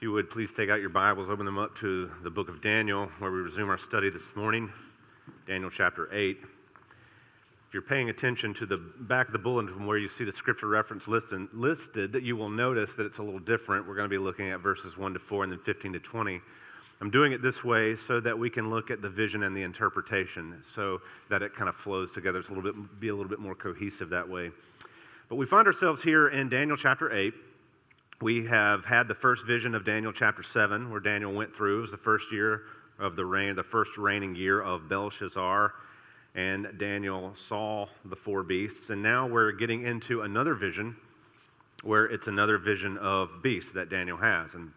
If you would please take out your Bibles, open them up to the book of Daniel, where we resume our study this morning, Daniel chapter 8. If you're paying attention to the back of the bulletin from where you see the scripture reference listed, listed, you will notice that it's a little different. We're going to be looking at verses 1 to 4 and then 15 to 20. I'm doing it this way so that we can look at the vision and the interpretation so that it kind of flows together. It's a little bit, be a little bit more cohesive that way. But we find ourselves here in Daniel chapter 8 we have had the first vision of Daniel chapter 7, where Daniel went through. It was the first year of the reign, the first reigning year of Belshazzar. And Daniel saw the four beasts. And now we're getting into another vision where it's another vision of beasts that Daniel has. And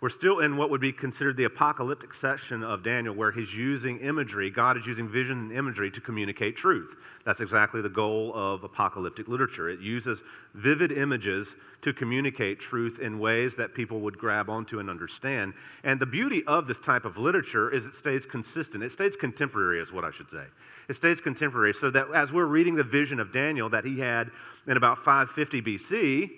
we're still in what would be considered the apocalyptic section of Daniel, where he's using imagery. God is using vision and imagery to communicate truth. That's exactly the goal of apocalyptic literature. It uses vivid images to communicate truth in ways that people would grab onto and understand. And the beauty of this type of literature is it stays consistent. It stays contemporary, is what I should say. It stays contemporary, so that as we're reading the vision of Daniel that he had in about 550 BC,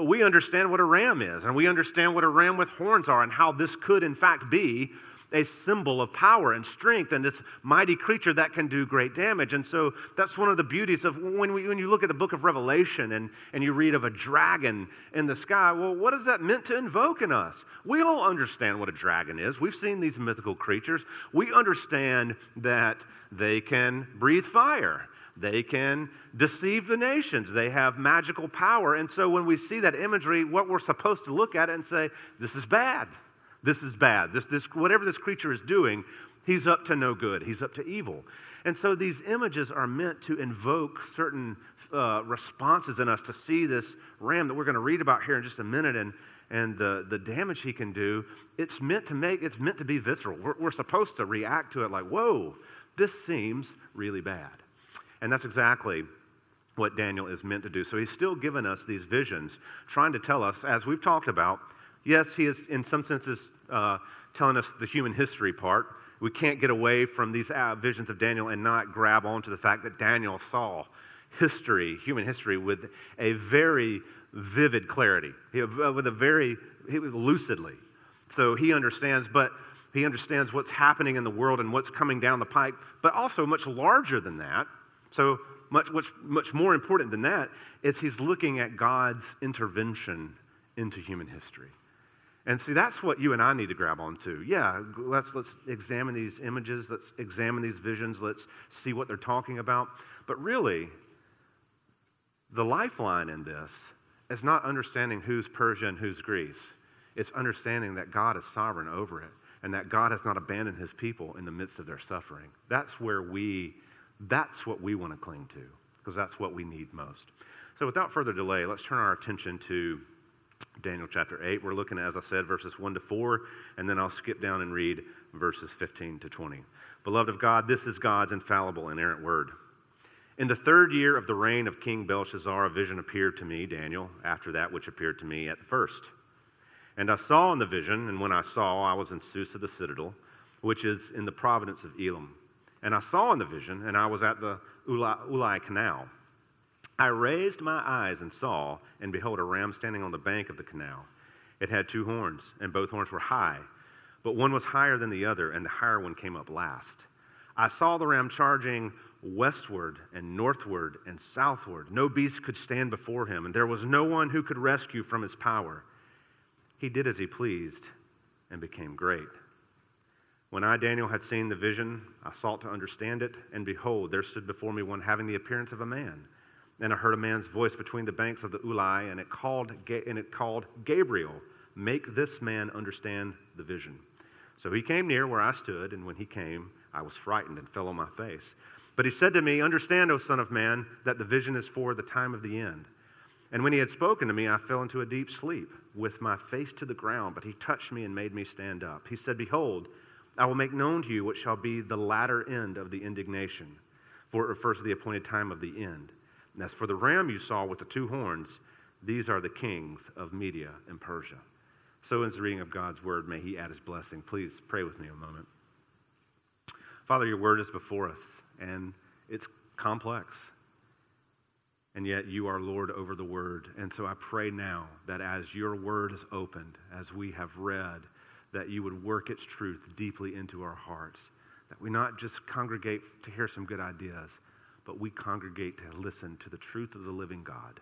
we understand what a ram is, and we understand what a ram with horns are, and how this could, in fact, be a symbol of power and strength and this mighty creature that can do great damage. And so that's one of the beauties of when, we, when you look at the book of Revelation and, and you read of a dragon in the sky. Well, what is that meant to invoke in us? We all understand what a dragon is. We've seen these mythical creatures. We understand that they can breathe fire they can deceive the nations. They have magical power. And so when we see that imagery, what we're supposed to look at it and say, this is bad. This is bad. This, this, whatever this creature is doing, he's up to no good. He's up to evil. And so these images are meant to invoke certain uh, responses in us to see this ram that we're going to read about here in just a minute and, and the, the damage he can do. It's meant to make, it's meant to be visceral. We're, we're supposed to react to it like, whoa, this seems really bad. And that's exactly what Daniel is meant to do. So he's still given us these visions, trying to tell us, as we've talked about, yes, he is in some senses uh, telling us the human history part. We can't get away from these uh, visions of Daniel and not grab onto the fact that Daniel saw history, human history, with a very vivid clarity, uh, with a very lucidly. So he understands, but he understands what's happening in the world and what's coming down the pipe, but also much larger than that so, much, much, much more important than that is he's looking at God's intervention into human history. And see, that's what you and I need to grab onto. Yeah, let's, let's examine these images, let's examine these visions, let's see what they're talking about. But really, the lifeline in this is not understanding who's Persia and who's Greece. It's understanding that God is sovereign over it and that God has not abandoned his people in the midst of their suffering. That's where we that's what we want to cling to because that's what we need most. So, without further delay, let's turn our attention to Daniel chapter 8. We're looking as I said, verses 1 to 4, and then I'll skip down and read verses 15 to 20. Beloved of God, this is God's infallible, inerrant word. In the third year of the reign of King Belshazzar, a vision appeared to me, Daniel, after that which appeared to me at the first. And I saw in the vision, and when I saw, I was in Susa the citadel, which is in the province of Elam. And I saw in the vision, and I was at the Ulai, Canal. I raised my eyes and saw, and behold, a ram standing on the bank of the canal. It had two horns, and both horns were high, but one was higher than the other, and the higher one came up last. I saw the ram charging westward and northward and southward. No beast could stand before him, and there was no one who could rescue from his power. He did as he pleased and became great. When I, Daniel, had seen the vision, I sought to understand it, and behold, there stood before me one having the appearance of a man. And I heard a man's voice between the banks of the Ulai, and it called, and it called Gabriel, make this man understand the vision. So he came near where I stood, and when he came, I was frightened and fell on my face. But he said to me, Understand, O Son of Man, that the vision is for the time of the end. And when he had spoken to me, I fell into a deep sleep, with my face to the ground. But he touched me and made me stand up. He said, Behold, I will make known to you what shall be the latter end of the indignation, for it refers to the appointed time of the end. And as for the ram you saw with the two horns, these are the kings of Media and Persia. So ends the reading of God's word. May he add his blessing. Please pray with me a moment. Father, your word is before us, and it's complex. and yet you are Lord over the word. And so I pray now that as your word is opened, as we have read, that you would work its truth deeply into our hearts. That we not just congregate to hear some good ideas, but we congregate to listen to the truth of the living God.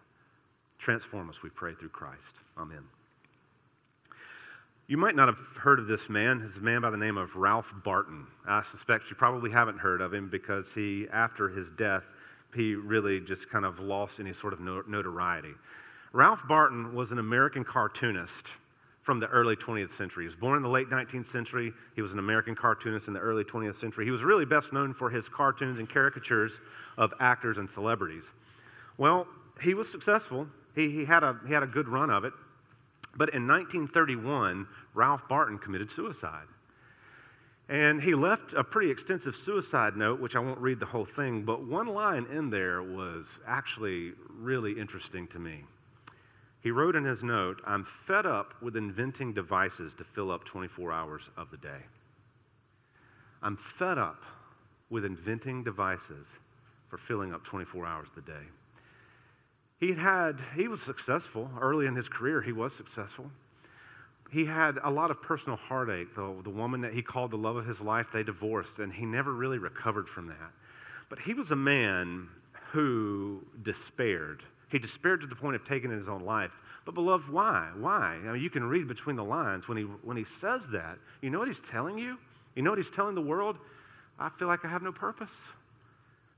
Transform us, we pray, through Christ. Amen. You might not have heard of this man. He's a man by the name of Ralph Barton. I suspect you probably haven't heard of him because he, after his death, he really just kind of lost any sort of notoriety. Ralph Barton was an American cartoonist from the early 20th century. He was born in the late 19th century. He was an American cartoonist in the early 20th century. He was really best known for his cartoons and caricatures of actors and celebrities. Well, he was successful. He, he, had, a, he had a good run of it. But in 1931, Ralph Barton committed suicide. And he left a pretty extensive suicide note, which I won't read the whole thing, but one line in there was actually really interesting to me. He wrote in his note, I'm fed up with inventing devices to fill up 24 hours of the day. I'm fed up with inventing devices for filling up 24 hours of the day. He had, he was successful. Early in his career, he was successful he had a lot of personal heartache. The, the woman that he called the love of his life, they divorced, and he never really recovered from that. But he was a man who despaired. He despaired to the point of taking his own life. But, beloved, why? Why? I mean, you can read between the lines when he, when he says that. You know what he's telling you? You know what he's telling the world? I feel like I have no purpose.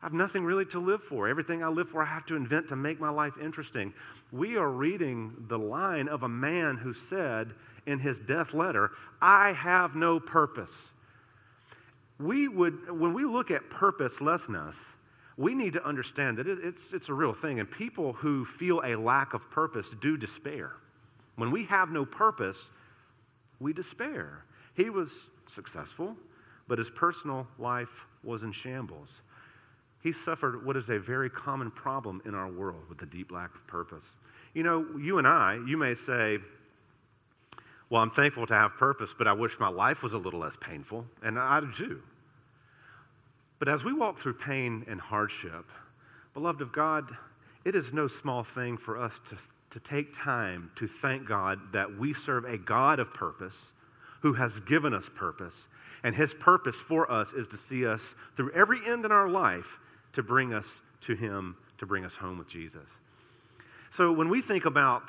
I have nothing really to live for. Everything I live for, I have to invent to make my life interesting. We are reading the line of a man who said, in his death letter, I have no purpose. We would, when we look at purposelessness, we need to understand that it, it's, it's a real thing. And people who feel a lack of purpose do despair. When we have no purpose, we despair. He was successful, but his personal life was in shambles. He suffered what is a very common problem in our world with a deep lack of purpose. You know, you and I, you may say, well, I'm thankful to have purpose, but I wish my life was a little less painful, and I do. But as we walk through pain and hardship, beloved of God, it is no small thing for us to, to take time to thank God that we serve a God of purpose who has given us purpose. And his purpose for us is to see us through every end in our life to bring us to him, to bring us home with Jesus. So when we think about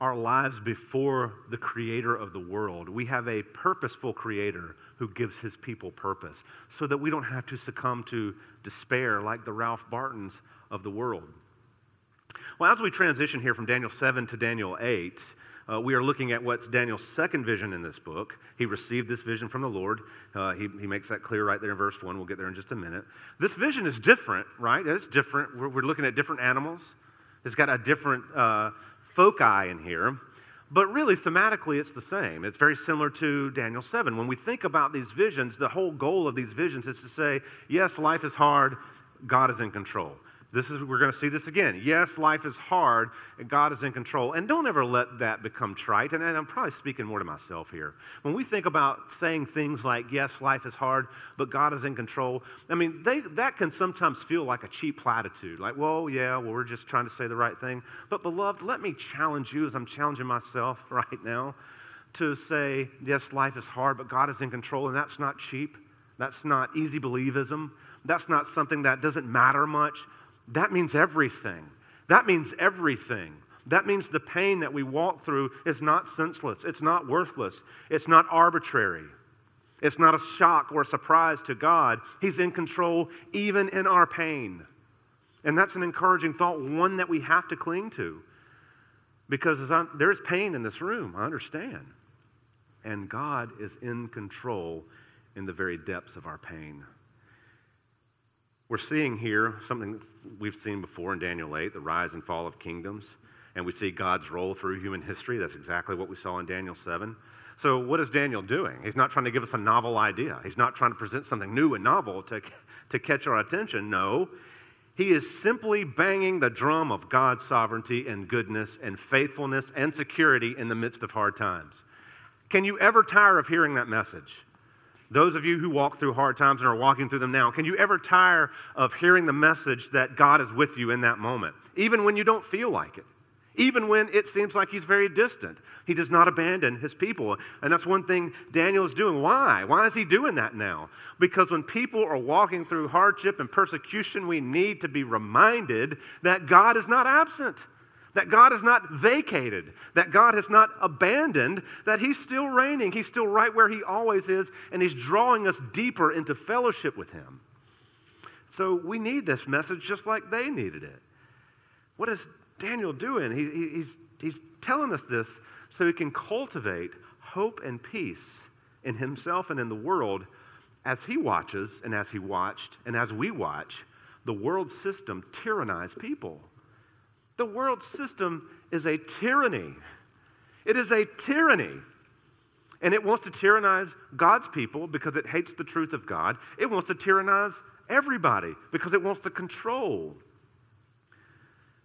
our lives before the creator of the world. We have a purposeful creator who gives his people purpose so that we don't have to succumb to despair like the Ralph Bartons of the world. Well, as we transition here from Daniel 7 to Daniel 8, uh, we are looking at what's Daniel's second vision in this book. He received this vision from the Lord. Uh, he, he makes that clear right there in verse 1. We'll get there in just a minute. This vision is different, right? It's different. We're, we're looking at different animals. It's got a different uh, foci in here, but really thematically it's the same. It's very similar to Daniel 7. When we think about these visions, the whole goal of these visions is to say, yes, life is hard, God is in control. This is we're going to see this again. Yes, life is hard, and God is in control. And don't ever let that become trite. And, and I'm probably speaking more to myself here. When we think about saying things like, yes, life is hard, but God is in control, I mean, they, that can sometimes feel like a cheap platitude. Like, well, yeah, well, we're just trying to say the right thing. But, beloved, let me challenge you as I'm challenging myself right now to say, yes, life is hard, but God is in control. And that's not cheap. That's not easy believism. That's not something that doesn't matter much that means everything. That means everything. That means the pain that we walk through is not senseless. It's not worthless. It's not arbitrary. It's not a shock or a surprise to God. He's in control even in our pain. And that's an encouraging thought, one that we have to cling to. Because there's pain in this room, I understand. And God is in control in the very depths of our pain. We're seeing here something we've seen before in Daniel 8 the rise and fall of kingdoms. And we see God's role through human history. That's exactly what we saw in Daniel 7. So, what is Daniel doing? He's not trying to give us a novel idea. He's not trying to present something new and novel to, to catch our attention. No, he is simply banging the drum of God's sovereignty and goodness and faithfulness and security in the midst of hard times. Can you ever tire of hearing that message? Those of you who walk through hard times and are walking through them now, can you ever tire of hearing the message that God is with you in that moment? even when you don't feel like it, even when it seems like he's very distant. He does not abandon his people. And that's one thing Daniel is doing. Why? Why is he doing that now? Because when people are walking through hardship and persecution, we need to be reminded that God is not absent that God has not vacated, that God has not abandoned, that He's still reigning. He's still right where He always is, and He's drawing us deeper into fellowship with Him. So we need this message just like they needed it. What is Daniel doing? He, he's, he's telling us this so he can cultivate hope and peace in himself and in the world as he watches and as he watched and as we watch the world system tyrannize people. The world system is a tyranny. It is a tyranny. And it wants to tyrannize God's people because it hates the truth of God. It wants to tyrannize everybody because it wants to control,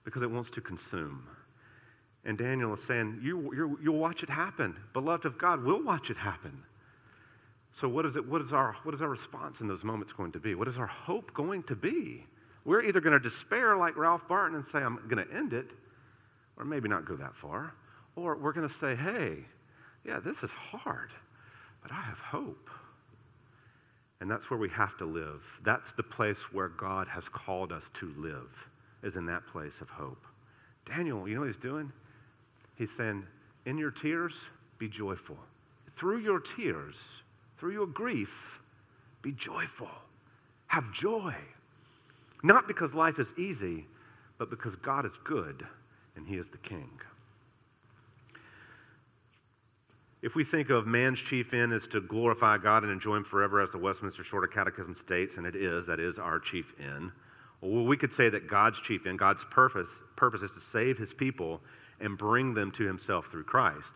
because it wants to consume. And Daniel is saying, you, You'll watch it happen. Beloved of God, we'll watch it happen. So, what is, it, what, is our, what is our response in those moments going to be? What is our hope going to be? We're either going to despair like Ralph Barton and say, I'm going to end it, or maybe not go that far, or we're going to say, hey, yeah, this is hard, but I have hope. And that's where we have to live. That's the place where God has called us to live, is in that place of hope. Daniel, you know what he's doing? He's saying, in your tears, be joyful. Through your tears, through your grief, be joyful. Have joy. Not because life is easy, but because God is good and He is the King. If we think of man's chief end as to glorify God and enjoy Him forever, as the Westminster Shorter Catechism states, and it is, that is our chief end, well, we could say that God's chief end, God's purpose, purpose is to save His people and bring them to Himself through Christ.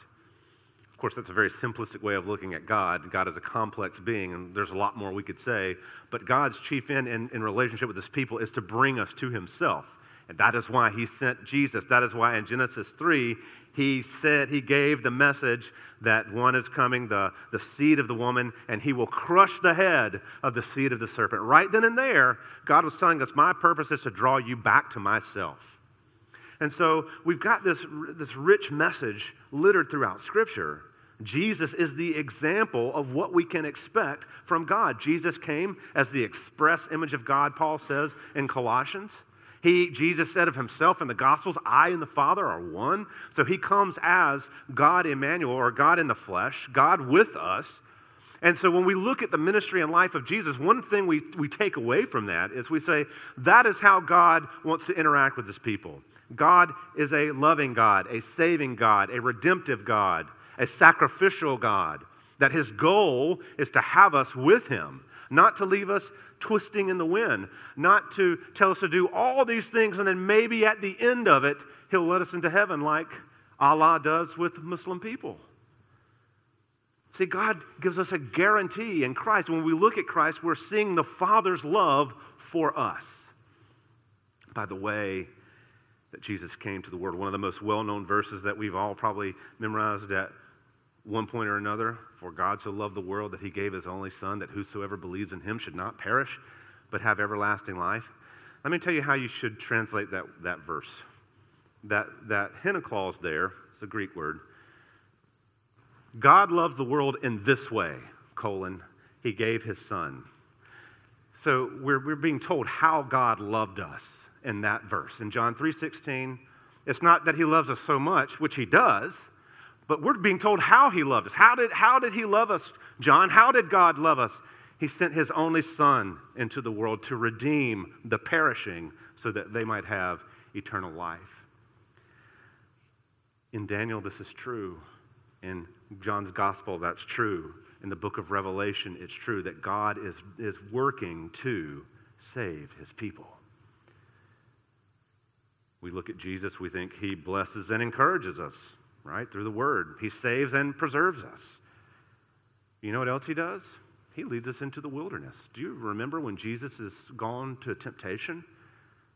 Of course, that's a very simplistic way of looking at God. God is a complex being, and there's a lot more we could say. But God's chief end in, in relationship with his people is to bring us to himself. And that is why he sent Jesus. That is why in Genesis 3, he said, he gave the message that one is coming, the, the seed of the woman, and he will crush the head of the seed of the serpent. Right then and there, God was telling us, My purpose is to draw you back to myself. And so we've got this, this rich message littered throughout Scripture. Jesus is the example of what we can expect from God. Jesus came as the express image of God, Paul says in Colossians. He, Jesus said of himself in the Gospels, I and the Father are one. So he comes as God Emmanuel, or God in the flesh, God with us. And so when we look at the ministry and life of Jesus, one thing we, we take away from that is we say, that is how God wants to interact with his people. God is a loving God, a saving God, a redemptive God, a sacrificial God, that his goal is to have us with him, not to leave us twisting in the wind, not to tell us to do all these things and then maybe at the end of it, he'll let us into heaven like Allah does with Muslim people. See, God gives us a guarantee in Christ. When we look at Christ, we're seeing the Father's love for us. By the way, that Jesus came to the world. One of the most well known verses that we've all probably memorized at one point or another. For God so loved the world that he gave his only Son, that whosoever believes in him should not perish, but have everlasting life. Let me tell you how you should translate that, that verse. That, that hina clause there, it's a Greek word. God loves the world in this way, colon, he gave his Son. So we're, we're being told how God loved us in that verse. In John 3.16, it's not that he loves us so much, which he does, but we're being told how he loved us. How did, how did he love us, John? How did God love us? He sent his only son into the world to redeem the perishing so that they might have eternal life. In Daniel, this is true. In John's gospel, that's true. In the book of Revelation, it's true that God is, is working to save his people. We look at Jesus, we think he blesses and encourages us, right? Through the word. He saves and preserves us. You know what else he does? He leads us into the wilderness. Do you remember when Jesus is gone to temptation?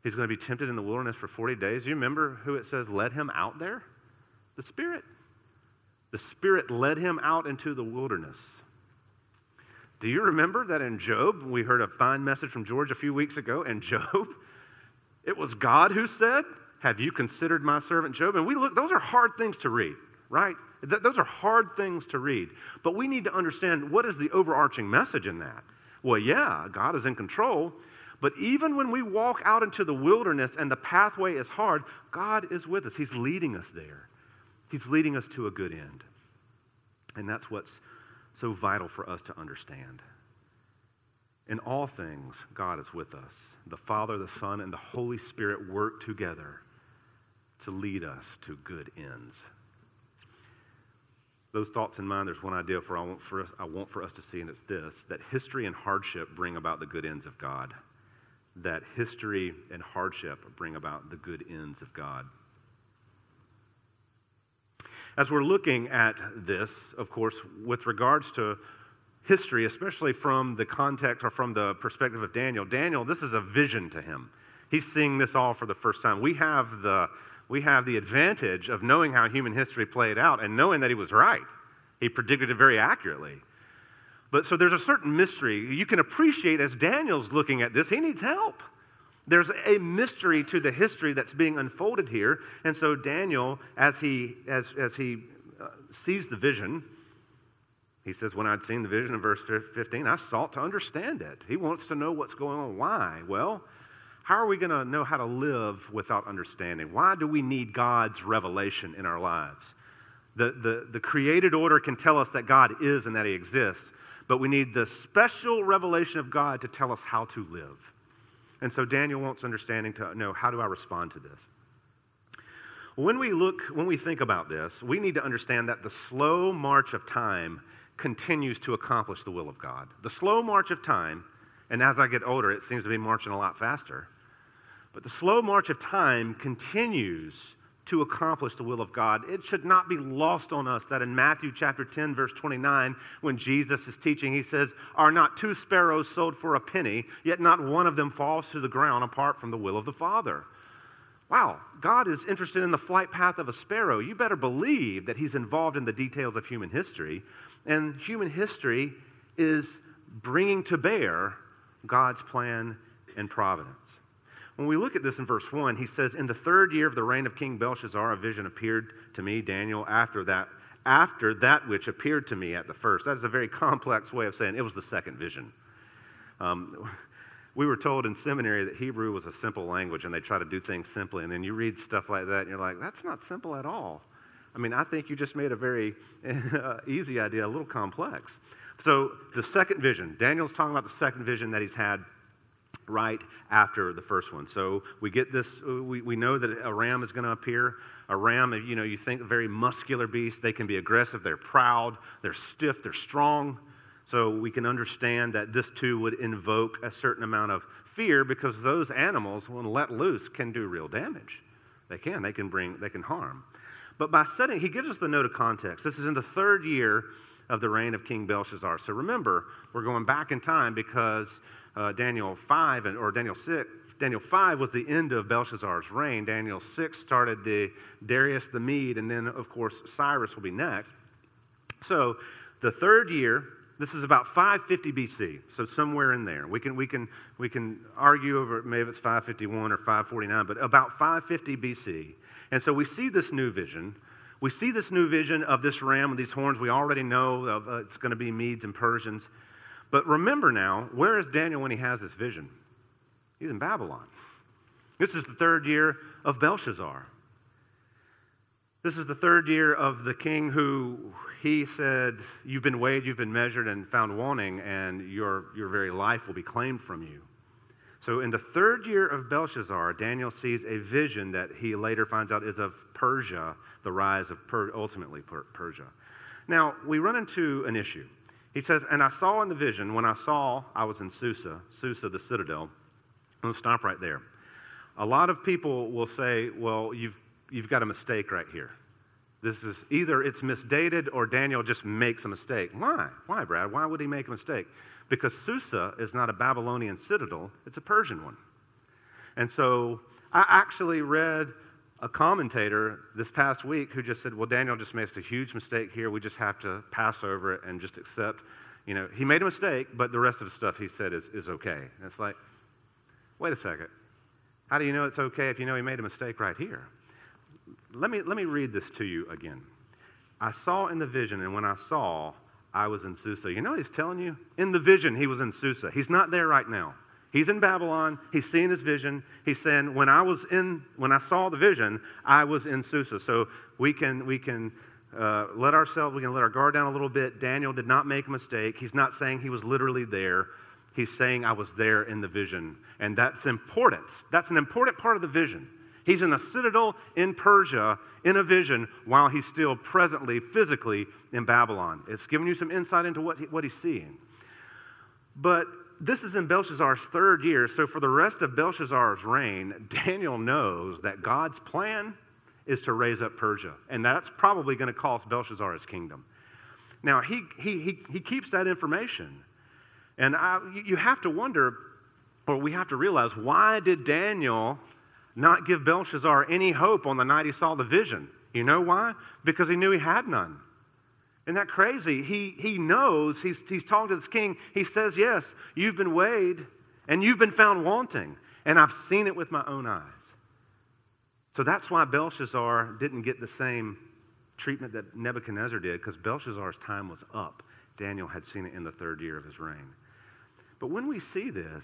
He's going to be tempted in the wilderness for 40 days. Do you remember who it says led him out there? The Spirit. The Spirit led him out into the wilderness. Do you remember that in Job, we heard a fine message from George a few weeks ago, and Job, it was God who said, Have you considered my servant Job? And we look, those are hard things to read, right? Th- those are hard things to read. But we need to understand what is the overarching message in that. Well, yeah, God is in control. But even when we walk out into the wilderness and the pathway is hard, God is with us. He's leading us there. He's leading us to a good end. And that's what's so vital for us to understand. In all things, God is with us. The Father, the Son, and the Holy Spirit work together to lead us to good ends. Those thoughts in mind, there's one idea for I, want for us, I want for us to see, and it's this that history and hardship bring about the good ends of God. That history and hardship bring about the good ends of God. As we're looking at this, of course, with regards to history, especially from the context or from the perspective of Daniel, Daniel, this is a vision to him. He's seeing this all for the first time. We have the, we have the advantage of knowing how human history played out and knowing that he was right. He predicted it very accurately. But so there's a certain mystery you can appreciate as Daniel's looking at this. He needs help. There's a mystery to the history that's being unfolded here. And so Daniel, as he, as, as he uh, sees the vision, he says, When I'd seen the vision in verse 15, I sought to understand it. He wants to know what's going on. Why? Well, how are we going to know how to live without understanding? Why do we need God's revelation in our lives? The, the, the created order can tell us that God is and that He exists, but we need the special revelation of God to tell us how to live. And so Daniel wants understanding to know how do I respond to this? When we look, when we think about this, we need to understand that the slow march of time continues to accomplish the will of God. The slow march of time, and as I get older, it seems to be marching a lot faster. But the slow march of time continues to accomplish the will of God. It should not be lost on us that in Matthew chapter 10, verse 29, when Jesus is teaching, he says, Are not two sparrows sold for a penny, yet not one of them falls to the ground apart from the will of the Father? Wow, God is interested in the flight path of a sparrow. You better believe that he's involved in the details of human history. And human history is bringing to bear God's plan and providence. When we look at this in verse 1, he says, In the third year of the reign of King Belshazzar, a vision appeared to me, Daniel, after that, after that which appeared to me at the first. That is a very complex way of saying it was the second vision. Um, we were told in seminary that Hebrew was a simple language and they try to do things simply. And then you read stuff like that and you're like, that's not simple at all. I mean, I think you just made a very uh, easy idea a little complex. So, the second vision, Daniel's talking about the second vision that he's had right after the first one. So, we get this, uh, we, we know that a ram is going to appear. A ram, you know, you think a very muscular beast. They can be aggressive, they're proud, they're stiff, they're strong. So, we can understand that this too would invoke a certain amount of fear because those animals, when let loose, can do real damage. They can, they can bring, they can harm. But by setting, he gives us the note of context. This is in the third year of the reign of King Belshazzar. So remember, we're going back in time because uh, Daniel 5 and, or Daniel 6, Daniel 5 was the end of Belshazzar's reign. Daniel 6 started the Darius the Mede, and then, of course, Cyrus will be next. So the third year, this is about 550 BC, so somewhere in there. We can, we can, we can argue over maybe it's 551 or 549, but about 550 BC. And so we see this new vision. We see this new vision of this ram with these horns. We already know of, uh, it's going to be Medes and Persians. But remember now, where is Daniel when he has this vision? He's in Babylon. This is the third year of Belshazzar. This is the third year of the king who he said, You've been weighed, you've been measured, and found wanting, and your, your very life will be claimed from you. So, in the third year of Belshazzar, Daniel sees a vision that he later finds out is of Persia, the rise of per- ultimately per- Persia. Now, we run into an issue. He says, And I saw in the vision, when I saw, I was in Susa, Susa, the citadel. Let's stop right there. A lot of people will say, Well, you've, you've got a mistake right here. This is either it's misdated or Daniel just makes a mistake. Why? Why, Brad? Why would he make a mistake? Because Susa is not a Babylonian citadel, it's a Persian one. And so I actually read a commentator this past week who just said, well, Daniel just made a huge mistake here. We just have to pass over it and just accept. You know, he made a mistake, but the rest of the stuff he said is, is okay. And it's like, wait a second. How do you know it's okay if you know he made a mistake right here? Let me, let me read this to you again. I saw in the vision, and when I saw, I was in Susa. You know he's telling you? In the vision, he was in Susa. He's not there right now. He's in Babylon. He's seeing his vision. He's saying, when I was in, when I saw the vision, I was in Susa. So we can, we can uh, let ourselves, we can let our guard down a little bit. Daniel did not make a mistake. He's not saying he was literally there. He's saying I was there in the vision. And that's important. That's an important part of the vision. He's in a citadel in Persia in a vision while he's still presently, physically in Babylon. It's giving you some insight into what, he, what he's seeing. But this is in Belshazzar's third year, so for the rest of Belshazzar's reign, Daniel knows that God's plan is to raise up Persia. And that's probably going to cost Belshazzar his kingdom. Now, he, he, he, he keeps that information. And I, you have to wonder, or we have to realize, why did Daniel not give Belshazzar any hope on the night he saw the vision? You know why? Because he knew he had none. Isn't that crazy? He, he knows, he's, he's talking to this king. He says, Yes, you've been weighed and you've been found wanting, and I've seen it with my own eyes. So that's why Belshazzar didn't get the same treatment that Nebuchadnezzar did, because Belshazzar's time was up. Daniel had seen it in the third year of his reign. But when we see this,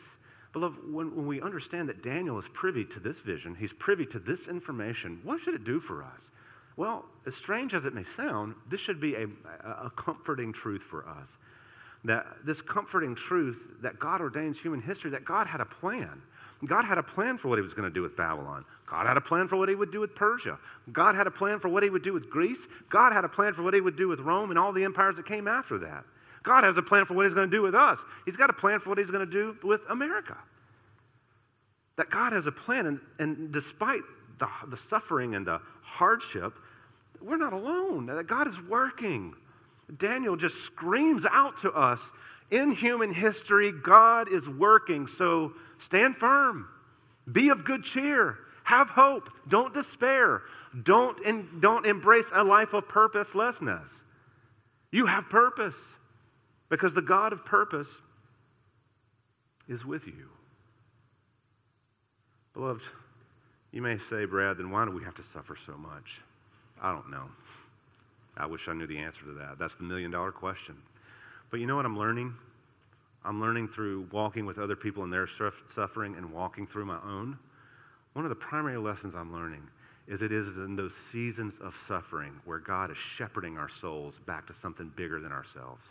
beloved, when, when we understand that Daniel is privy to this vision, he's privy to this information, what should it do for us? Well, as strange as it may sound, this should be a, a comforting truth for us. That this comforting truth that God ordains human history, that God had a plan. God had a plan for what he was going to do with Babylon. God had a plan for what he would do with Persia. God had a plan for what he would do with Greece. God had a plan for what he would do with Rome and all the empires that came after that. God has a plan for what he's going to do with us. He's got a plan for what he's going to do with America. That God has a plan, and, and despite the, the suffering and the hardship, we're not alone. That God is working. Daniel just screams out to us in human history, God is working. So stand firm, be of good cheer, have hope, don't despair, don't, in, don't embrace a life of purposelessness. You have purpose because the God of purpose is with you. Beloved, you may say, Brad, then why do we have to suffer so much? I don't know. I wish I knew the answer to that. That's the million dollar question. But you know what I'm learning? I'm learning through walking with other people in their suffering and walking through my own. One of the primary lessons I'm learning is it is in those seasons of suffering where God is shepherding our souls back to something bigger than ourselves.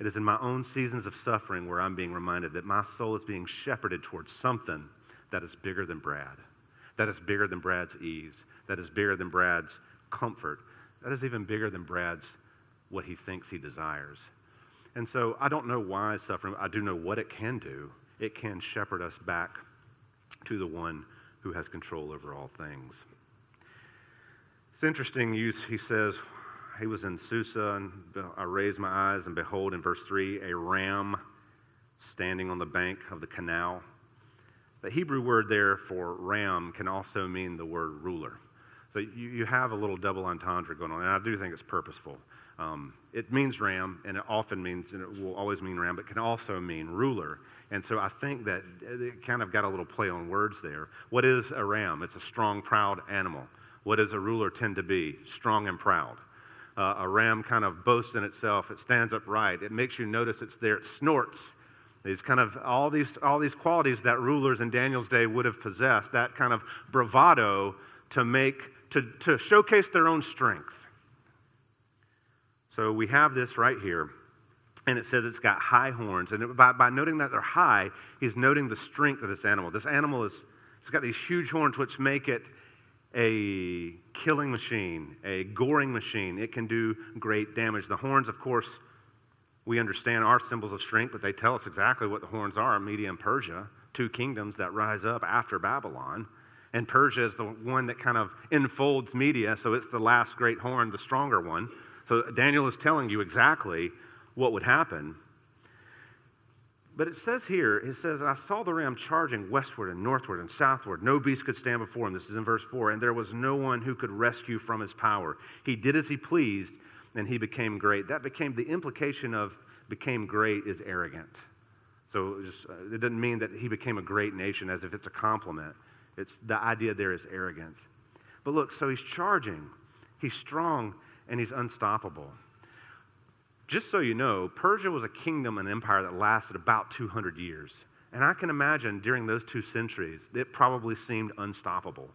It is in my own seasons of suffering where I'm being reminded that my soul is being shepherded towards something that is bigger than Brad, that is bigger than Brad's ease, that is bigger than Brad's comfort. That is even bigger than Brad's what he thinks he desires. And so I don't know why suffering, I do know what it can do. It can shepherd us back to the one who has control over all things. It's interesting, he says, he was in Susa, and I raised my eyes, and behold, in verse 3, a ram standing on the bank of the canal. The Hebrew word there for ram can also mean the word ruler. So you, you have a little double entendre going on, and I do think it's purposeful. Um, it means ram, and it often means, and it will always mean ram, but can also mean ruler. And so I think that it kind of got a little play on words there. What is a ram? It's a strong, proud animal. What does a ruler tend to be? Strong and proud. Uh, a ram kind of boasts in itself. It stands upright. It makes you notice it's there. It snorts. These kind of all these all these qualities that rulers in Daniel's day would have possessed. That kind of bravado to make to, to showcase their own strength. So we have this right here, and it says it's got high horns. And it, by, by noting that they're high, he's noting the strength of this animal. This animal is, it's got these huge horns which make it a killing machine, a goring machine. It can do great damage. The horns, of course, we understand are symbols of strength, but they tell us exactly what the horns are Media and Persia, two kingdoms that rise up after Babylon. And Persia is the one that kind of enfolds media, so it's the last great horn, the stronger one. So Daniel is telling you exactly what would happen. But it says here, it says, I saw the ram charging westward and northward and southward. No beast could stand before him. This is in verse 4. And there was no one who could rescue from his power. He did as he pleased, and he became great. That became the implication of became great is arrogant. So it, just, uh, it doesn't mean that he became a great nation as if it's a compliment. It's the idea there is arrogance. But look, so he's charging, he's strong, and he's unstoppable. Just so you know, Persia was a kingdom and empire that lasted about 200 years. And I can imagine during those two centuries, it probably seemed unstoppable.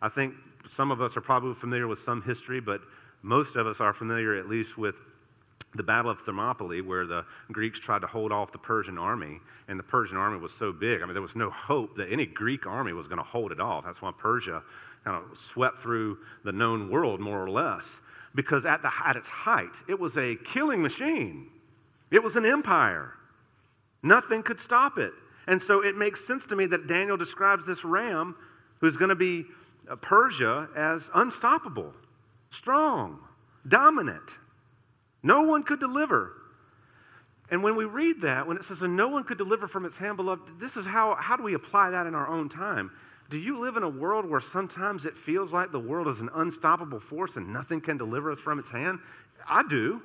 I think some of us are probably familiar with some history, but most of us are familiar at least with the Battle of Thermopylae, where the Greeks tried to hold off the Persian army, and the Persian army was so big. I mean, there was no hope that any Greek army was going to hold it off. That's why Persia kind of swept through the known world, more or less, because at, the, at its height, it was a killing machine. It was an empire. Nothing could stop it. And so it makes sense to me that Daniel describes this ram who's going to be uh, Persia as unstoppable, strong, dominant. No one could deliver. And when we read that, when it says, and no one could deliver from its hand, beloved, this is how, how do we apply that in our own time? Do you live in a world where sometimes it feels like the world is an unstoppable force and nothing can deliver us from its hand? I do.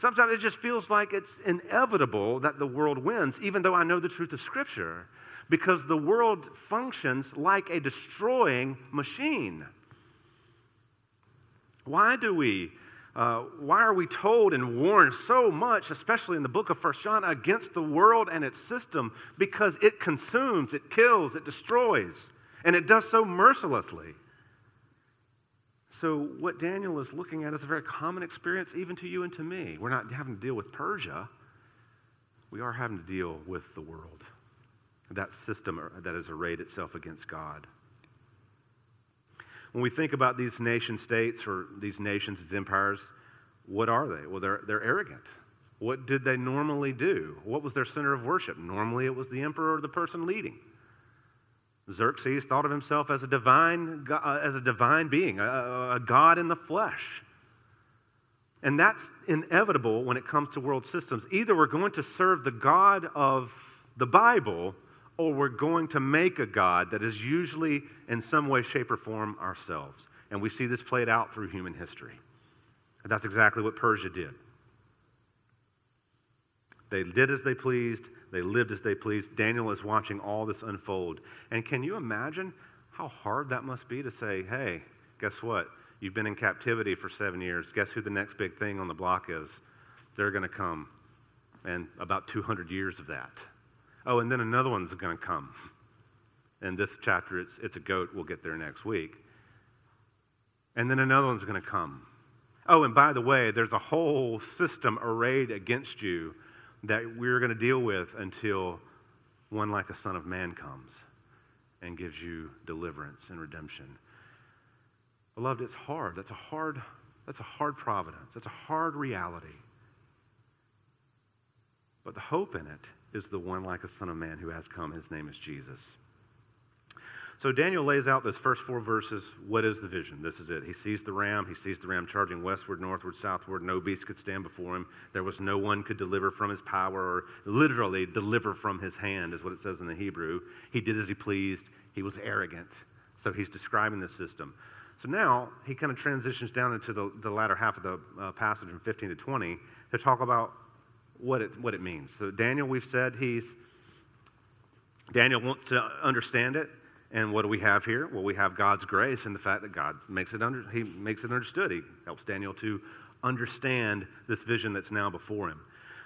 Sometimes it just feels like it's inevitable that the world wins, even though I know the truth of Scripture, because the world functions like a destroying machine. Why do we? Uh, why are we told and warned so much, especially in the book of First John, against the world and its system? Because it consumes, it kills, it destroys, and it does so mercilessly. So, what Daniel is looking at is a very common experience, even to you and to me. We're not having to deal with Persia, we are having to deal with the world, that system that has arrayed itself against God. When we think about these nation states or these nations as empires, what are they? Well, they're, they're arrogant. What did they normally do? What was their center of worship? Normally, it was the emperor or the person leading. Xerxes thought of himself as a divine, uh, as a divine being, a, a God in the flesh. And that's inevitable when it comes to world systems. Either we're going to serve the God of the Bible or we're going to make a God that is usually in some way, shape, or form ourselves. And we see this played out through human history. And that's exactly what Persia did. They did as they pleased, they lived as they pleased. Daniel is watching all this unfold. And can you imagine how hard that must be to say, hey, guess what? You've been in captivity for seven years. Guess who the next big thing on the block is? They're going to come. And about 200 years of that. Oh, and then another one's going to come. In this chapter, it's, it's a goat. We'll get there next week. And then another one's going to come. Oh, and by the way, there's a whole system arrayed against you that we're going to deal with until one like a Son of Man comes and gives you deliverance and redemption. Beloved, it's hard. That's a hard, that's a hard providence. That's a hard reality. But the hope in it is the one like a Son of Man who has come. His name is Jesus. So Daniel lays out those first four verses. What is the vision? This is it. He sees the ram. He sees the ram charging westward, northward, southward. No beast could stand before him. There was no one could deliver from his power, or literally deliver from his hand, is what it says in the Hebrew. He did as he pleased. He was arrogant. So he's describing the system. So now he kind of transitions down into the, the latter half of the uh, passage from 15 to 20 to talk about what it, what it means. So Daniel, we've said he's Daniel wants to understand it. And what do we have here? Well, we have God's grace and the fact that God makes it under, he makes it understood. He helps Daniel to understand this vision that's now before him.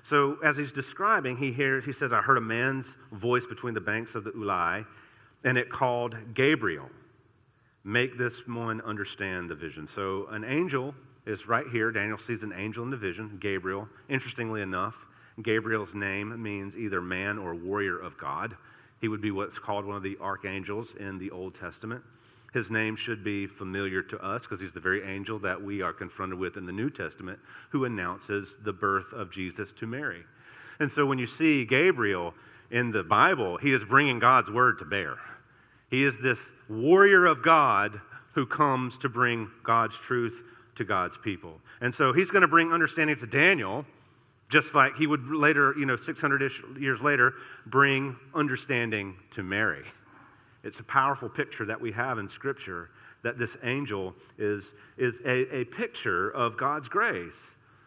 So as he's describing, he hears, he says, I heard a man's voice between the banks of the Ulai, and it called Gabriel. Make this one understand the vision. So an angel is right here. Daniel sees an angel in the vision, Gabriel. Interestingly enough, Gabriel's name means either man or warrior of God. He would be what's called one of the archangels in the Old Testament. His name should be familiar to us because he's the very angel that we are confronted with in the New Testament who announces the birth of Jesus to Mary. And so when you see Gabriel in the Bible, he is bringing God's word to bear. He is this warrior of God who comes to bring God's truth to God's people. And so he's going to bring understanding to Daniel just like he would later, you know, 600 ish years later, bring understanding to Mary. It's a powerful picture that we have in Scripture that this angel is, is a, a picture of God's grace.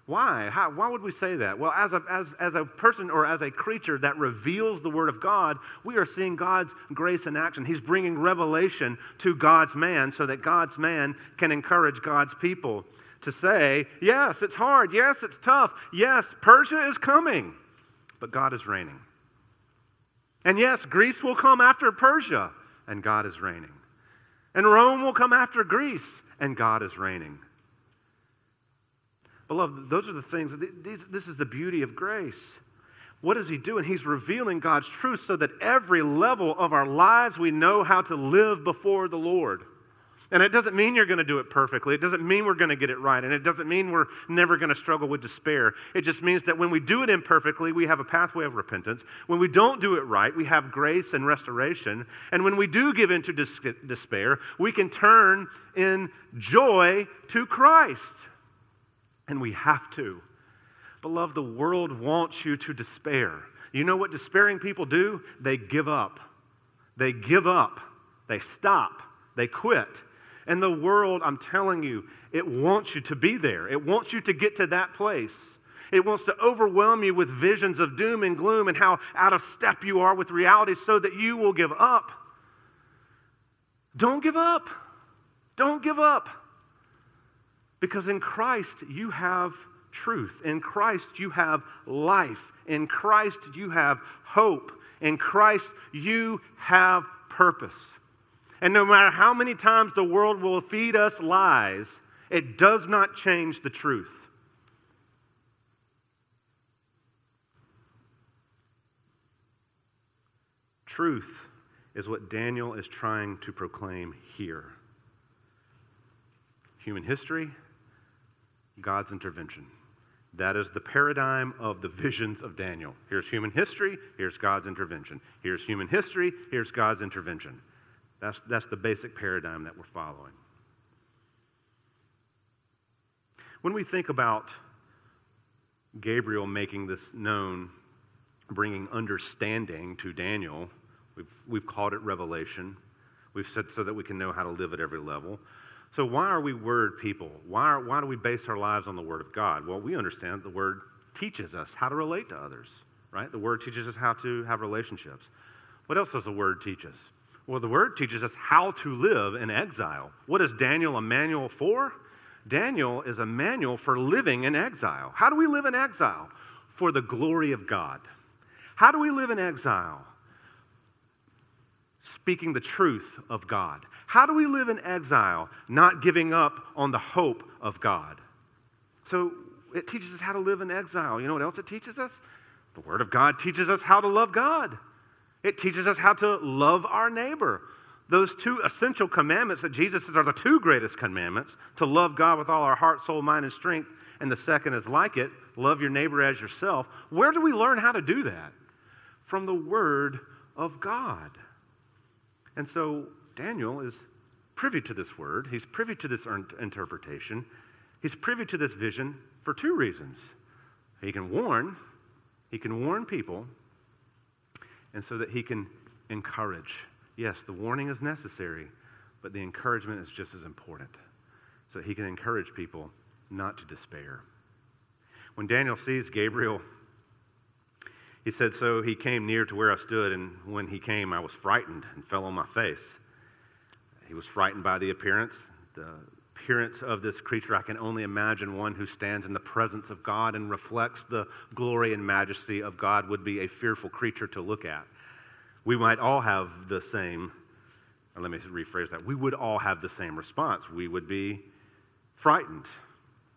Why? How, why would we say that? Well, as a, as, as a person or as a creature that reveals the Word of God, we are seeing God's grace in action. He's bringing revelation to God's man so that God's man can encourage God's people to say, yes, it's hard. Yes, it's tough. Yes, Persia is coming, but God is reigning. And yes, Greece will come after Persia, and God is reigning. And Rome will come after Greece, and God is reigning. Beloved, those are the things, this is the beauty of grace. What is he doing? He's revealing God's truth so that every level of our lives we know how to live before the Lord. And it doesn't mean you're going to do it perfectly. It doesn't mean we're going to get it right. And it doesn't mean we're never going to struggle with despair. It just means that when we do it imperfectly, we have a pathway of repentance. When we don't do it right, we have grace and restoration. And when we do give into dis- despair, we can turn in joy to Christ. And we have to. Beloved, the world wants you to despair. You know what despairing people do? They give up. They give up. They stop. They quit. And the world, I'm telling you, it wants you to be there. It wants you to get to that place. It wants to overwhelm you with visions of doom and gloom and how out of step you are with reality so that you will give up. Don't give up. Don't give up. Because in Christ you have truth. In Christ you have life. In Christ you have hope. In Christ you have purpose. And no matter how many times the world will feed us lies, it does not change the truth. Truth is what Daniel is trying to proclaim here. Human history, God's intervention. That is the paradigm of the visions of Daniel. Here's human history, here's God's intervention. Here's human history, here's God's intervention. That's, that's the basic paradigm that we're following. When we think about Gabriel making this known, bringing understanding to Daniel, we've, we've called it revelation. We've said so that we can know how to live at every level. So, why are we word people? Why, are, why do we base our lives on the Word of God? Well, we understand the Word teaches us how to relate to others, right? The Word teaches us how to have relationships. What else does the Word teach us? Well, the word teaches us how to live in exile. What is Daniel a manual for? Daniel is a manual for living in exile. How do we live in exile? For the glory of God. How do we live in exile? Speaking the truth of God. How do we live in exile? Not giving up on the hope of God. So it teaches us how to live in exile. You know what else it teaches us? The Word of God teaches us how to love God. It teaches us how to love our neighbor. Those two essential commandments that Jesus says are the two greatest commandments to love God with all our heart, soul, mind, and strength. And the second is like it love your neighbor as yourself. Where do we learn how to do that? From the Word of God. And so Daniel is privy to this word, he's privy to this interpretation, he's privy to this vision for two reasons. He can warn, he can warn people and so that he can encourage. Yes, the warning is necessary, but the encouragement is just as important. So he can encourage people not to despair. When Daniel sees Gabriel, he said, So he came near to where I stood, and when he came, I was frightened and fell on my face. He was frightened by the appearance, the appearance of this creature. I can only imagine one who stands in the presence of God and reflects the glory and majesty of God would be a fearful creature to look at. We might all have the same, let me rephrase that, we would all have the same response. We would be frightened.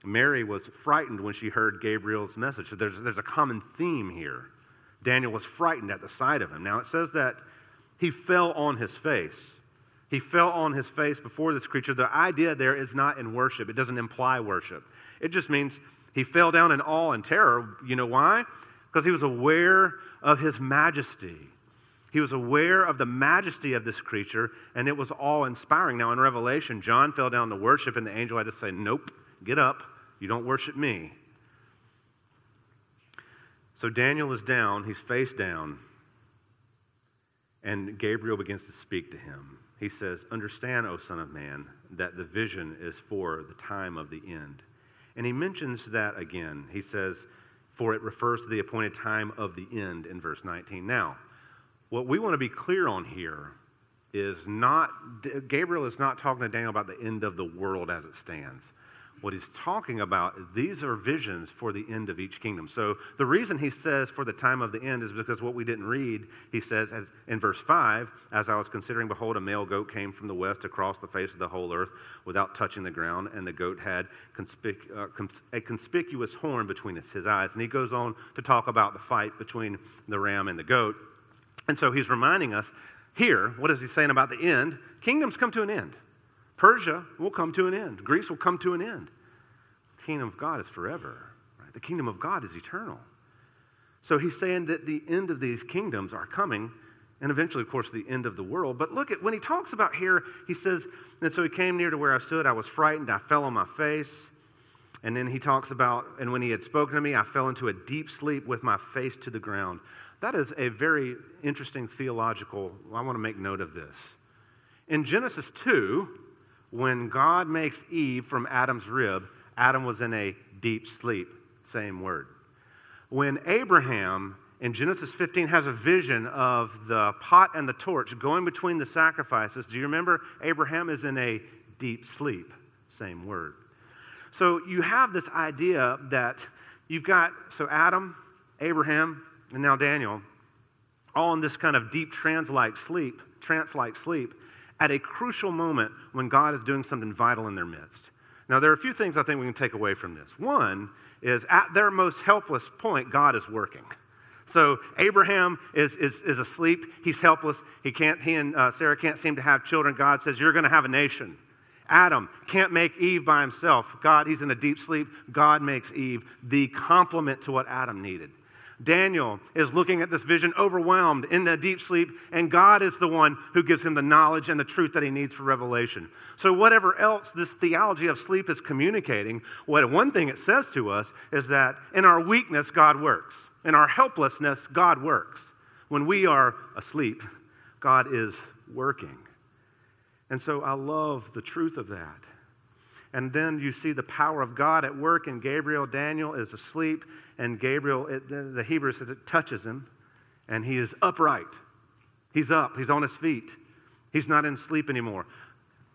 Mary was frightened when she heard Gabriel's message. So there's, there's a common theme here. Daniel was frightened at the sight of him. Now it says that he fell on his face. He fell on his face before this creature. The idea there is not in worship, it doesn't imply worship. It just means he fell down in awe and terror. You know why? Because he was aware of his majesty. He was aware of the majesty of this creature, and it was awe inspiring. Now, in Revelation, John fell down to worship, and the angel had to say, Nope, get up. You don't worship me. So Daniel is down, he's face down, and Gabriel begins to speak to him he says, Understand, O Son of Man, that the vision is for the time of the end. And he mentions that again. He says, For it refers to the appointed time of the end in verse 19. Now, what we want to be clear on here is not, Gabriel is not talking to Daniel about the end of the world as it stands. What he's talking about, these are visions for the end of each kingdom. So the reason he says for the time of the end is because what we didn't read, he says as, in verse 5, as I was considering, behold, a male goat came from the west across the face of the whole earth without touching the ground, and the goat had conspic- uh, a conspicuous horn between his eyes. And he goes on to talk about the fight between the ram and the goat. And so he's reminding us here, what is he saying about the end? Kingdoms come to an end. Persia will come to an end. Greece will come to an end. The kingdom of God is forever. Right? The kingdom of God is eternal. So he's saying that the end of these kingdoms are coming, and eventually, of course, the end of the world. But look at when he talks about here, he says, and so he came near to where I stood. I was frightened. I fell on my face. And then he talks about, and when he had spoken to me, I fell into a deep sleep with my face to the ground. That is a very interesting theological, I want to make note of this. In Genesis 2, when God makes Eve from Adam's rib, Adam was in a deep sleep. Same word. When Abraham in Genesis 15 has a vision of the pot and the torch going between the sacrifices, do you remember? Abraham is in a deep sleep. Same word. So you have this idea that you've got, so Adam, Abraham, and now Daniel, all in this kind of deep trance-like sleep, trance-like sleep at a crucial moment when God is doing something vital in their midst. Now, there are a few things I think we can take away from this. One is at their most helpless point, God is working. So Abraham is, is, is asleep. He's helpless. He, can't, he and uh, Sarah can't seem to have children. God says, You're going to have a nation. Adam can't make Eve by himself. God, he's in a deep sleep. God makes Eve the complement to what Adam needed. Daniel is looking at this vision overwhelmed in a deep sleep, and God is the one who gives him the knowledge and the truth that he needs for revelation. So, whatever else this theology of sleep is communicating, what one thing it says to us is that in our weakness, God works. In our helplessness, God works. When we are asleep, God is working. And so I love the truth of that. And then you see the power of God at work, and Gabriel, Daniel is asleep, and Gabriel, it, the, Hebrew says it touches him, and he is upright. He's up, he's on his feet. He's not in sleep anymore.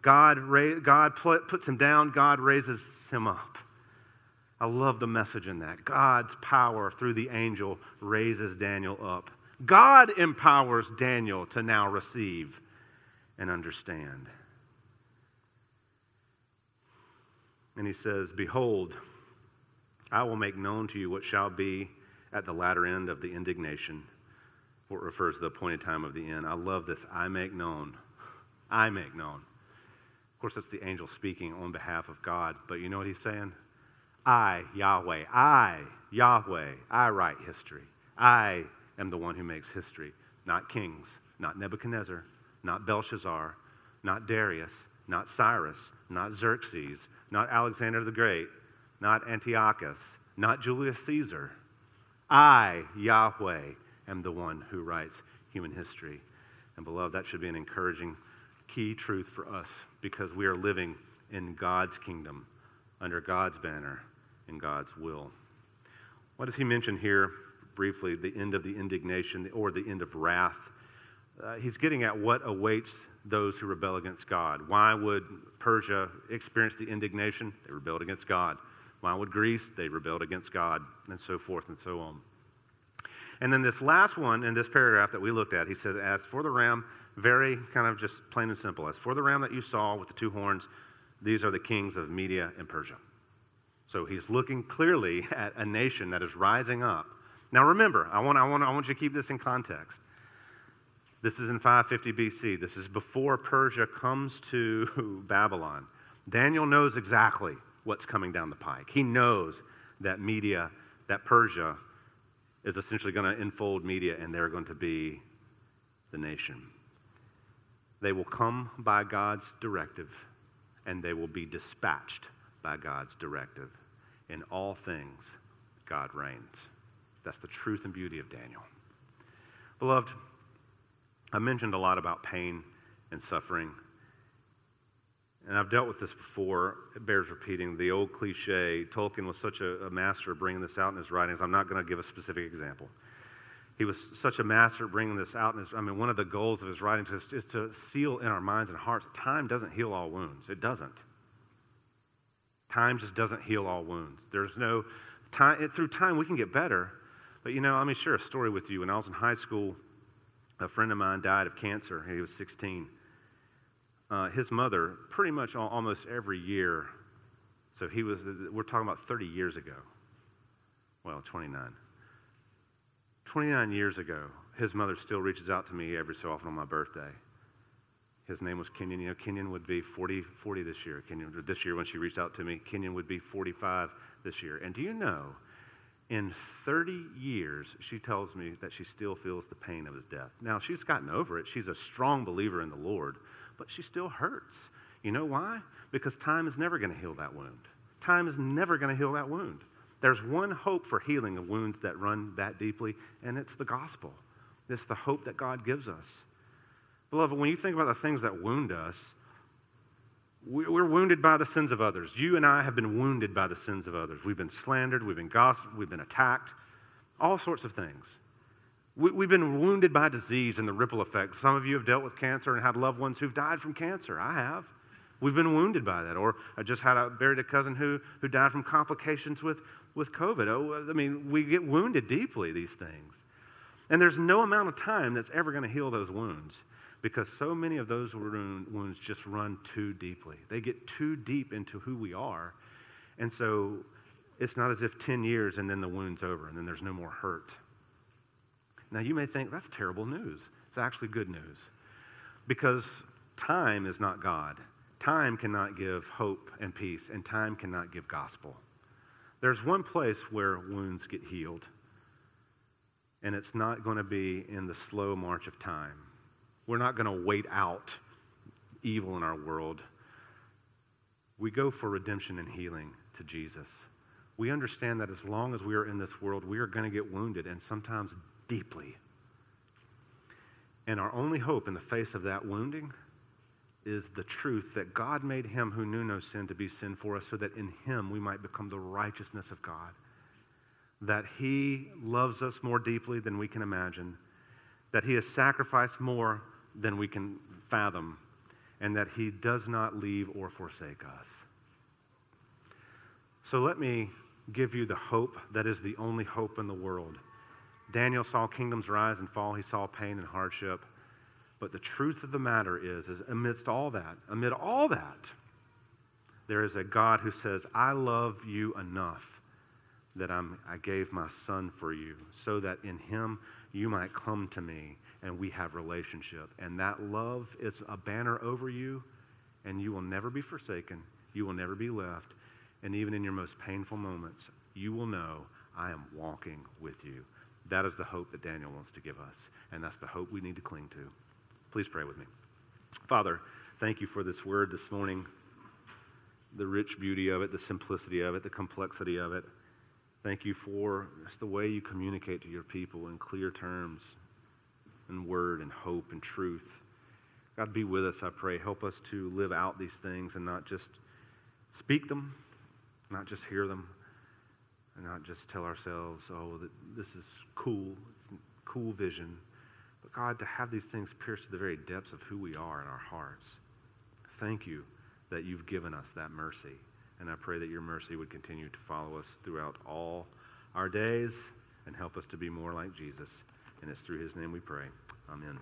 God, God puts him down, God raises him up. I love the message in that. God's power through the angel raises Daniel up. God empowers Daniel to now receive and understand. And he says, Behold, I will make known to you what shall be at the latter end of the indignation. What refers to the appointed time of the end. I love this. I make known. I make known. Of course, that's the angel speaking on behalf of God. But you know what he's saying? I, Yahweh, I, Yahweh, I write history. I am the one who makes history, not kings, not Nebuchadnezzar, not Belshazzar, not Darius, not Cyrus, not Xerxes, not Alexander the Great, not Antiochus, not Julius Caesar. I, Yahweh, am the one who writes human history. And beloved, that should be an encouraging key truth for us because we are living in God's kingdom, under God's banner, in God's will. What does he mention here briefly? The end of the indignation or the end of wrath. Uh, he's getting at what awaits those who rebel against God. Why would Persia experience the indignation? They rebelled against God. Why would Greece? They rebelled against God, and so forth and so on. And then this last one in this paragraph that we looked at, he says, As for the ram, very kind of just plain and simple. As for the ram that you saw with the two horns, these are the kings of Media and Persia. So he's looking clearly at a nation that is rising up. Now remember, I want, I want, I want you to keep this in context. This is in 550 BC. This is before Persia comes to Babylon. Daniel knows exactly what's coming down the pike. He knows that Media, that Persia, is essentially going to enfold Media and they're going to be the nation. They will come by God's directive and they will be dispatched by God's directive. In all things, God reigns. That's the truth and beauty of Daniel. Beloved, I mentioned a lot about pain and suffering. And I've dealt with this before. It bears repeating. The old cliche Tolkien was such a, a master of bringing this out in his writings. I'm not going to give a specific example. He was such a master at bringing this out. In his, I mean, one of the goals of his writings is, is to seal in our minds and hearts time doesn't heal all wounds. It doesn't. Time just doesn't heal all wounds. There's no time. Through time, we can get better. But you know, let me share a story with you. When I was in high school, a friend of mine died of cancer. He was 16 uh, his mother pretty much almost every year. So he was, we're talking about 30 years ago. Well, 29. 29 years ago, his mother still reaches out to me every so often on my birthday. His name was Kenyon. You know, Kenyon would be 40, 40 this year. Kenyon, this year when she reached out to me, Kenyon would be 45 this year. And do you know, in 30 years, she tells me that she still feels the pain of his death. Now, she's gotten over it. She's a strong believer in the Lord but she still hurts. You know why? Because time is never going to heal that wound. Time is never going to heal that wound. There's one hope for healing of wounds that run that deeply, and it's the gospel. It's the hope that God gives us. Beloved, when you think about the things that wound us, we're wounded by the sins of others. You and I have been wounded by the sins of others. We've been slandered, we've been gossiped, we've been attacked, all sorts of things. We, have been wounded by disease and the ripple effect. Some of you have dealt with cancer and had loved ones who've died from cancer. I have. We've been wounded by that. Or I just had a buried a cousin who, who died from complications with, with COVID. Oh, I mean, we get wounded deeply, these things. And there's no amount of time that's ever going to heal those wounds because so many of those wounds just run too deeply. They get too deep into who we are. And so it's not as if 10 years and then the wound's over and then there's no more hurt. Now, you may think that's terrible news. It's actually good news because time is not God. Time cannot give hope and peace, and time cannot give gospel. There's one place where wounds get healed, and it's not going to be in the slow march of time. We're not going to wait out evil in our world. We go for redemption and healing to Jesus. We understand that as long as we are in this world, we are going to get wounded and sometimes deeply. And our only hope in the face of that wounding is the truth that God made him who knew no sin to be sin for us so that in him we might become the righteousness of God. That he loves us more deeply than we can imagine, that he has sacrificed more than we can fathom, and that he does not leave or forsake us. So let me give you the hope that is the only hope in the world Daniel saw kingdoms rise and fall. He saw pain and hardship. But the truth of the matter is, is amidst all that, amid all that, there is a God who says, I love you enough that I'm, I gave my son for you so that in him you might come to me and we have relationship. And that love is a banner over you and you will never be forsaken. You will never be left. And even in your most painful moments, you will know I am walking with you. That is the hope that Daniel wants to give us, and that's the hope we need to cling to. Please pray with me. Father, thank you for this word this morning, the rich beauty of it, the simplicity of it, the complexity of it. Thank you for just the way you communicate to your people in clear terms and word and hope and truth. God, be with us, I pray. Help us to live out these things and not just speak them, not just hear them, and not just tell ourselves, oh, this is cool, it's cool vision. But God, to have these things pierce to the very depths of who we are in our hearts. Thank you that you've given us that mercy. And I pray that your mercy would continue to follow us throughout all our days and help us to be more like Jesus. And it's through his name we pray. Amen.